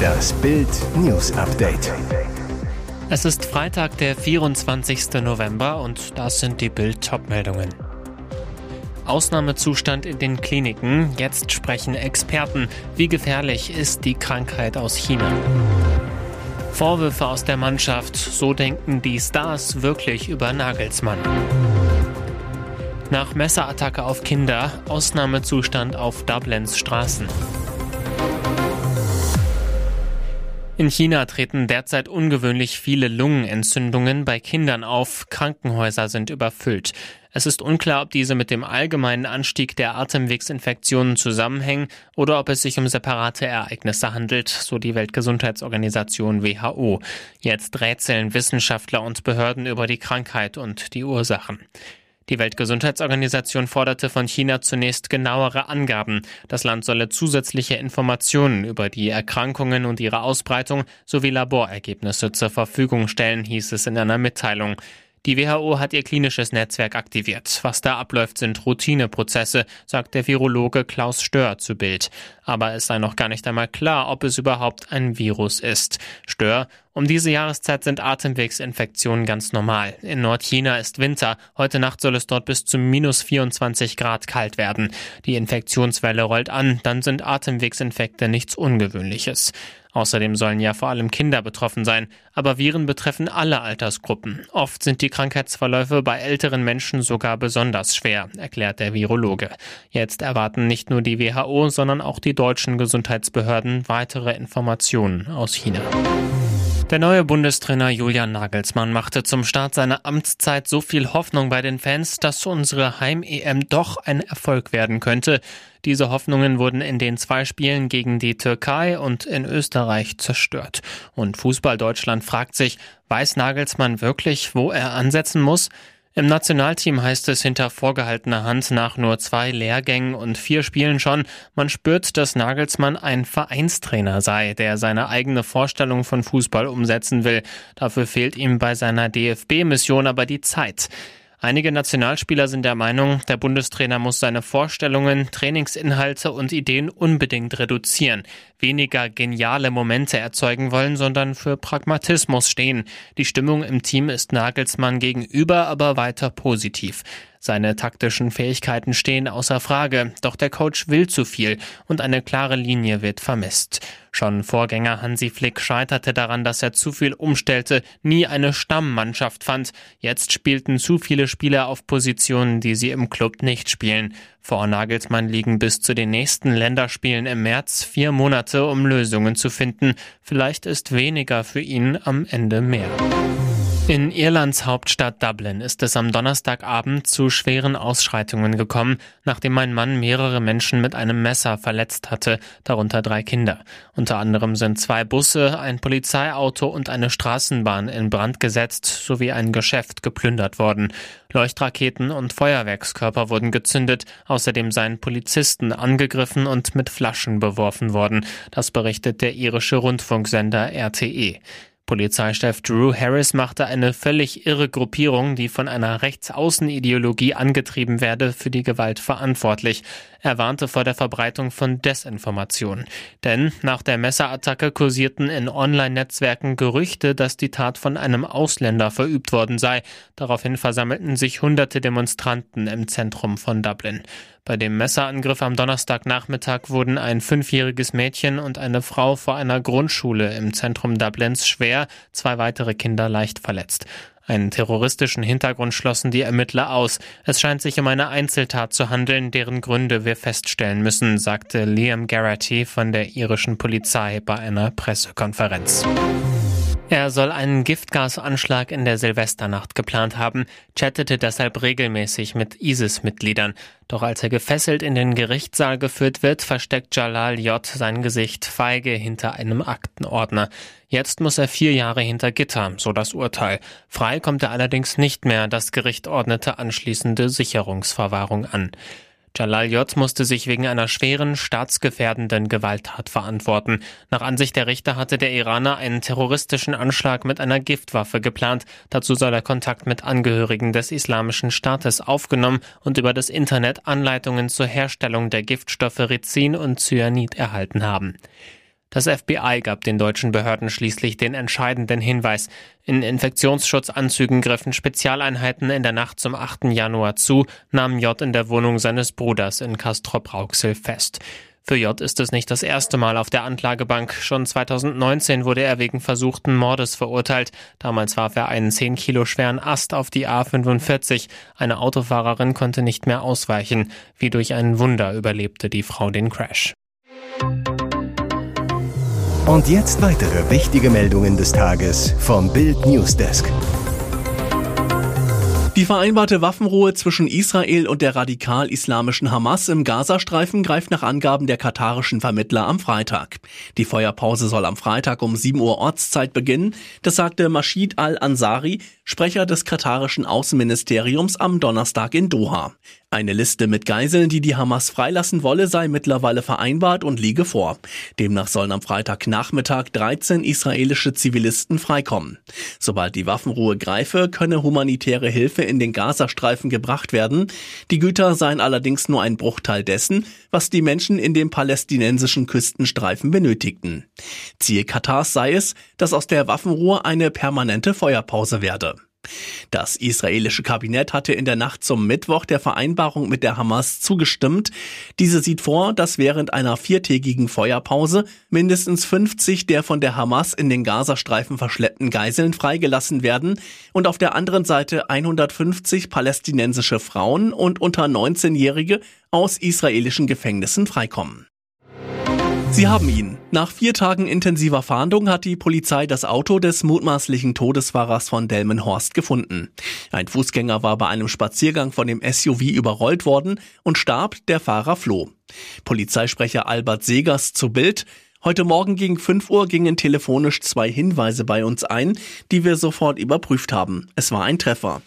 Das Bild News Update. Es ist Freitag, der 24. November und das sind die Bild Topmeldungen. Ausnahmezustand in den Kliniken. Jetzt sprechen Experten. Wie gefährlich ist die Krankheit aus China? Vorwürfe aus der Mannschaft. So denken die Stars wirklich über Nagelsmann. Nach Messerattacke auf Kinder, Ausnahmezustand auf Dublins Straßen. In China treten derzeit ungewöhnlich viele Lungenentzündungen bei Kindern auf. Krankenhäuser sind überfüllt. Es ist unklar, ob diese mit dem allgemeinen Anstieg der Atemwegsinfektionen zusammenhängen oder ob es sich um separate Ereignisse handelt, so die Weltgesundheitsorganisation WHO. Jetzt rätseln Wissenschaftler und Behörden über die Krankheit und die Ursachen. Die Weltgesundheitsorganisation forderte von China zunächst genauere Angaben. Das Land solle zusätzliche Informationen über die Erkrankungen und ihre Ausbreitung sowie Laborergebnisse zur Verfügung stellen, hieß es in einer Mitteilung. Die WHO hat ihr klinisches Netzwerk aktiviert. Was da abläuft, sind Routineprozesse, sagt der Virologe Klaus Stör zu Bild. Aber es sei noch gar nicht einmal klar, ob es überhaupt ein Virus ist. Stör, um diese Jahreszeit sind Atemwegsinfektionen ganz normal. In Nordchina ist Winter. Heute Nacht soll es dort bis zu minus 24 Grad kalt werden. Die Infektionswelle rollt an, dann sind Atemwegsinfekte nichts Ungewöhnliches. Außerdem sollen ja vor allem Kinder betroffen sein, aber Viren betreffen alle Altersgruppen. Oft sind die Krankheitsverläufe bei älteren Menschen sogar besonders schwer, erklärt der Virologe. Jetzt erwarten nicht nur die WHO, sondern auch die deutschen Gesundheitsbehörden weitere Informationen aus China. Der neue Bundestrainer Julian Nagelsmann machte zum Start seiner Amtszeit so viel Hoffnung bei den Fans, dass unsere Heim-EM doch ein Erfolg werden könnte. Diese Hoffnungen wurden in den zwei Spielen gegen die Türkei und in Österreich zerstört. Und Fußball Deutschland fragt sich, weiß Nagelsmann wirklich, wo er ansetzen muss? Im Nationalteam heißt es hinter vorgehaltener Hand nach nur zwei Lehrgängen und vier Spielen schon, man spürt, dass Nagelsmann ein Vereinstrainer sei, der seine eigene Vorstellung von Fußball umsetzen will. Dafür fehlt ihm bei seiner DFB-Mission aber die Zeit. Einige Nationalspieler sind der Meinung, der Bundestrainer muss seine Vorstellungen, Trainingsinhalte und Ideen unbedingt reduzieren, weniger geniale Momente erzeugen wollen, sondern für Pragmatismus stehen. Die Stimmung im Team ist Nagelsmann gegenüber aber weiter positiv. Seine taktischen Fähigkeiten stehen außer Frage, doch der Coach will zu viel und eine klare Linie wird vermisst. Schon Vorgänger Hansi Flick scheiterte daran, dass er zu viel umstellte, nie eine Stammmannschaft fand. Jetzt spielten zu viele Spieler auf Positionen, die sie im Club nicht spielen. Vor Nagelsmann liegen bis zu den nächsten Länderspielen im März vier Monate, um Lösungen zu finden. Vielleicht ist weniger für ihn am Ende mehr. In Irlands Hauptstadt Dublin ist es am Donnerstagabend zu schweren Ausschreitungen gekommen, nachdem ein Mann mehrere Menschen mit einem Messer verletzt hatte, darunter drei Kinder. Unter anderem sind zwei Busse, ein Polizeiauto und eine Straßenbahn in Brand gesetzt sowie ein Geschäft geplündert worden. Leuchtraketen und Feuerwerkskörper wurden gezündet, außerdem seien Polizisten angegriffen und mit Flaschen beworfen worden. Das berichtet der irische Rundfunksender RTE. Polizeichef Drew Harris machte eine völlig irre Gruppierung, die von einer Rechtsaußenideologie angetrieben werde, für die Gewalt verantwortlich. Er warnte vor der Verbreitung von Desinformation. Denn nach der Messerattacke kursierten in Online-Netzwerken Gerüchte, dass die Tat von einem Ausländer verübt worden sei. Daraufhin versammelten sich hunderte Demonstranten im Zentrum von Dublin. Bei dem Messerangriff am Donnerstagnachmittag wurden ein fünfjähriges Mädchen und eine Frau vor einer Grundschule im Zentrum Dublins schwer, zwei weitere Kinder leicht verletzt. Einen terroristischen Hintergrund schlossen die Ermittler aus. Es scheint sich um eine Einzeltat zu handeln, deren Gründe wir feststellen müssen, sagte Liam Garrity von der irischen Polizei bei einer Pressekonferenz. Er soll einen Giftgasanschlag in der Silvesternacht geplant haben, chattete deshalb regelmäßig mit ISIS-Mitgliedern. Doch als er gefesselt in den Gerichtssaal geführt wird, versteckt Jalal J. sein Gesicht feige hinter einem Aktenordner. Jetzt muss er vier Jahre hinter Gitter, so das Urteil. Frei kommt er allerdings nicht mehr, das Gericht ordnete anschließende Sicherungsverwahrung an. Jalal J. musste sich wegen einer schweren, staatsgefährdenden Gewalttat verantworten. Nach Ansicht der Richter hatte der Iraner einen terroristischen Anschlag mit einer Giftwaffe geplant. Dazu soll er Kontakt mit Angehörigen des Islamischen Staates aufgenommen und über das Internet Anleitungen zur Herstellung der Giftstoffe Rizin und Cyanid erhalten haben. Das FBI gab den deutschen Behörden schließlich den entscheidenden Hinweis. In Infektionsschutzanzügen griffen Spezialeinheiten in der Nacht zum 8. Januar zu, nahmen J in der Wohnung seines Bruders in Castrop-Rauxel fest. Für J ist es nicht das erste Mal auf der Anklagebank. Schon 2019 wurde er wegen versuchten Mordes verurteilt. Damals warf er einen 10 Kilo schweren Ast auf die A45. Eine Autofahrerin konnte nicht mehr ausweichen. Wie durch ein Wunder überlebte die Frau den Crash. Und jetzt weitere wichtige Meldungen des Tages vom Bild Newsdesk. Die vereinbarte Waffenruhe zwischen Israel und der radikal-islamischen Hamas im Gazastreifen greift nach Angaben der katarischen Vermittler am Freitag. Die Feuerpause soll am Freitag um 7 Uhr Ortszeit beginnen. Das sagte Mashid al-Ansari, Sprecher des katarischen Außenministeriums am Donnerstag in Doha. Eine Liste mit Geiseln, die die Hamas freilassen wolle, sei mittlerweile vereinbart und liege vor. Demnach sollen am Freitagnachmittag 13 israelische Zivilisten freikommen. Sobald die Waffenruhe greife, könne humanitäre Hilfe in den Gazastreifen gebracht werden. Die Güter seien allerdings nur ein Bruchteil dessen, was die Menschen in dem palästinensischen Küstenstreifen benötigten. Ziel Katars sei es, dass aus der Waffenruhe eine permanente Feuerpause werde. Das israelische Kabinett hatte in der Nacht zum Mittwoch der Vereinbarung mit der Hamas zugestimmt. Diese sieht vor, dass während einer viertägigen Feuerpause mindestens 50 der von der Hamas in den Gazastreifen verschleppten Geiseln freigelassen werden und auf der anderen Seite 150 palästinensische Frauen und unter 19-Jährige aus israelischen Gefängnissen freikommen. Sie haben ihn. Nach vier Tagen intensiver Fahndung hat die Polizei das Auto des mutmaßlichen Todesfahrers von Delmenhorst gefunden. Ein Fußgänger war bei einem Spaziergang von dem SUV überrollt worden und starb, der Fahrer floh. Polizeisprecher Albert Segers zu Bild. Heute Morgen gegen 5 Uhr gingen telefonisch zwei Hinweise bei uns ein, die wir sofort überprüft haben. Es war ein Treffer.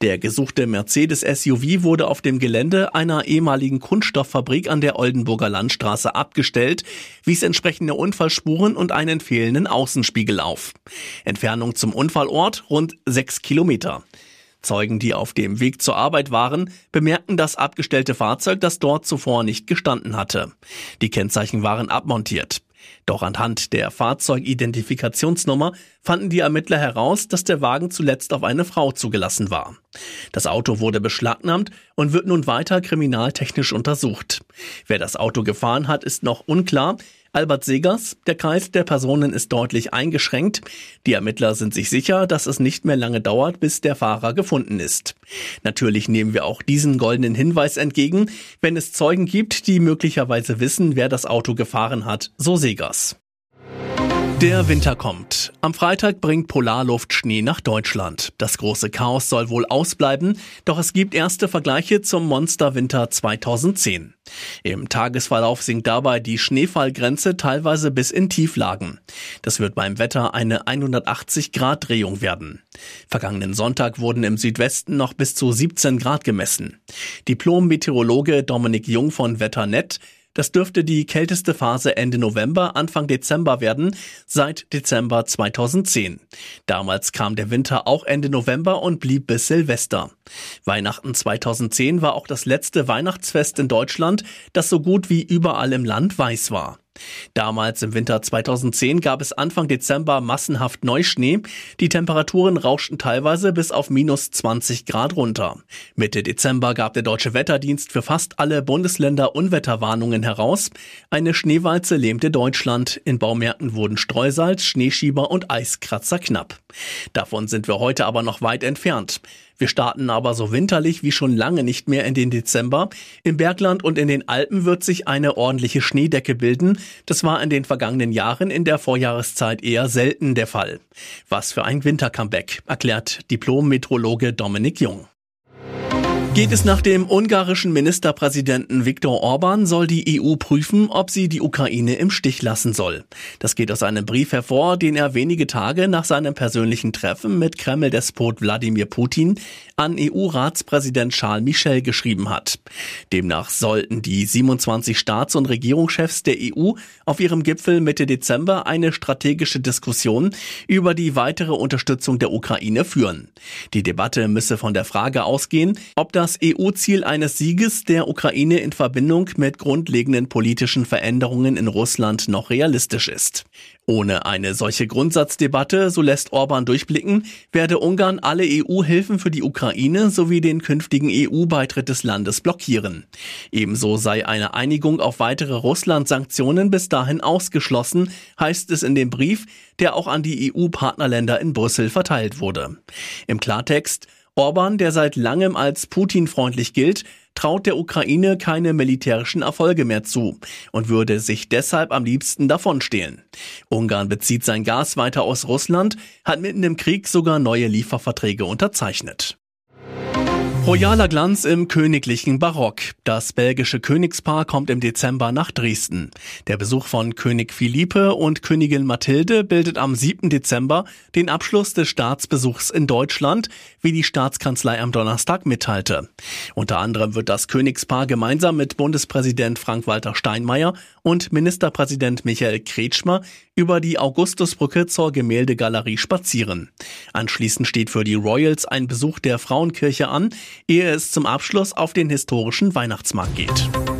Der gesuchte Mercedes SUV wurde auf dem Gelände einer ehemaligen Kunststofffabrik an der Oldenburger Landstraße abgestellt, wies entsprechende Unfallspuren und einen fehlenden Außenspiegel auf. Entfernung zum Unfallort rund sechs Kilometer. Zeugen, die auf dem Weg zur Arbeit waren, bemerkten das abgestellte Fahrzeug, das dort zuvor nicht gestanden hatte. Die Kennzeichen waren abmontiert. Doch anhand der Fahrzeugidentifikationsnummer fanden die Ermittler heraus, dass der Wagen zuletzt auf eine Frau zugelassen war. Das Auto wurde beschlagnahmt und wird nun weiter kriminaltechnisch untersucht. Wer das Auto gefahren hat, ist noch unklar. Albert Segers, der Kreis der Personen ist deutlich eingeschränkt. Die Ermittler sind sich sicher, dass es nicht mehr lange dauert, bis der Fahrer gefunden ist. Natürlich nehmen wir auch diesen goldenen Hinweis entgegen, wenn es Zeugen gibt, die möglicherweise wissen, wer das Auto gefahren hat, so Segers. Der Winter kommt. Am Freitag bringt Polarluft Schnee nach Deutschland. Das große Chaos soll wohl ausbleiben, doch es gibt erste Vergleiche zum Monsterwinter 2010. Im Tagesverlauf sinkt dabei die Schneefallgrenze teilweise bis in Tieflagen. Das wird beim Wetter eine 180 Grad Drehung werden. Vergangenen Sonntag wurden im Südwesten noch bis zu 17 Grad gemessen. Diplom-Meteorologe Dominik Jung von Wetternet das dürfte die kälteste Phase Ende November, Anfang Dezember werden, seit Dezember 2010. Damals kam der Winter auch Ende November und blieb bis Silvester. Weihnachten 2010 war auch das letzte Weihnachtsfest in Deutschland, das so gut wie überall im Land weiß war. Damals im Winter 2010 gab es Anfang Dezember massenhaft Neuschnee. Die Temperaturen rauschten teilweise bis auf minus 20 Grad runter. Mitte Dezember gab der Deutsche Wetterdienst für fast alle Bundesländer Unwetterwarnungen heraus. Eine Schneewalze lähmte Deutschland. In Baumärkten wurden Streusalz, Schneeschieber und Eiskratzer knapp. Davon sind wir heute aber noch weit entfernt. Wir starten aber so winterlich wie schon lange nicht mehr in den Dezember. Im Bergland und in den Alpen wird sich eine ordentliche Schneedecke bilden. Das war in den vergangenen Jahren in der Vorjahreszeit eher selten der Fall. Was für ein Wintercomeback, erklärt Diplom-Metrologe Dominik Jung. Geht es nach dem ungarischen Ministerpräsidenten Viktor Orban, soll die EU prüfen, ob sie die Ukraine im Stich lassen soll. Das geht aus einem Brief hervor, den er wenige Tage nach seinem persönlichen Treffen mit Kreml-Despot Wladimir Putin an EU-Ratspräsident Charles Michel geschrieben hat. Demnach sollten die 27 Staats- und Regierungschefs der EU auf ihrem Gipfel Mitte Dezember eine strategische Diskussion über die weitere Unterstützung der Ukraine führen. Die Debatte müsse von der Frage ausgehen, ob das das EU-Ziel eines Sieges der Ukraine in Verbindung mit grundlegenden politischen Veränderungen in Russland noch realistisch ist. Ohne eine solche Grundsatzdebatte, so lässt Orban durchblicken, werde Ungarn alle EU-Hilfen für die Ukraine sowie den künftigen EU-Beitritt des Landes blockieren. Ebenso sei eine Einigung auf weitere Russland-Sanktionen bis dahin ausgeschlossen, heißt es in dem Brief, der auch an die EU-Partnerländer in Brüssel verteilt wurde. Im Klartext, Orban, der seit langem als Putin-freundlich gilt, traut der Ukraine keine militärischen Erfolge mehr zu und würde sich deshalb am liebsten davonstehlen. Ungarn bezieht sein Gas weiter aus Russland, hat mitten im Krieg sogar neue Lieferverträge unterzeichnet. Royaler Glanz im königlichen Barock. Das belgische Königspaar kommt im Dezember nach Dresden. Der Besuch von König Philippe und Königin Mathilde bildet am 7. Dezember den Abschluss des Staatsbesuchs in Deutschland, wie die Staatskanzlei am Donnerstag mitteilte. Unter anderem wird das Königspaar gemeinsam mit Bundespräsident Frank-Walter Steinmeier und Ministerpräsident Michael Kretschmer über die Augustusbrücke zur Gemäldegalerie spazieren. Anschließend steht für die Royals ein Besuch der Frauenkirche an, ehe es zum Abschluss auf den historischen Weihnachtsmarkt geht.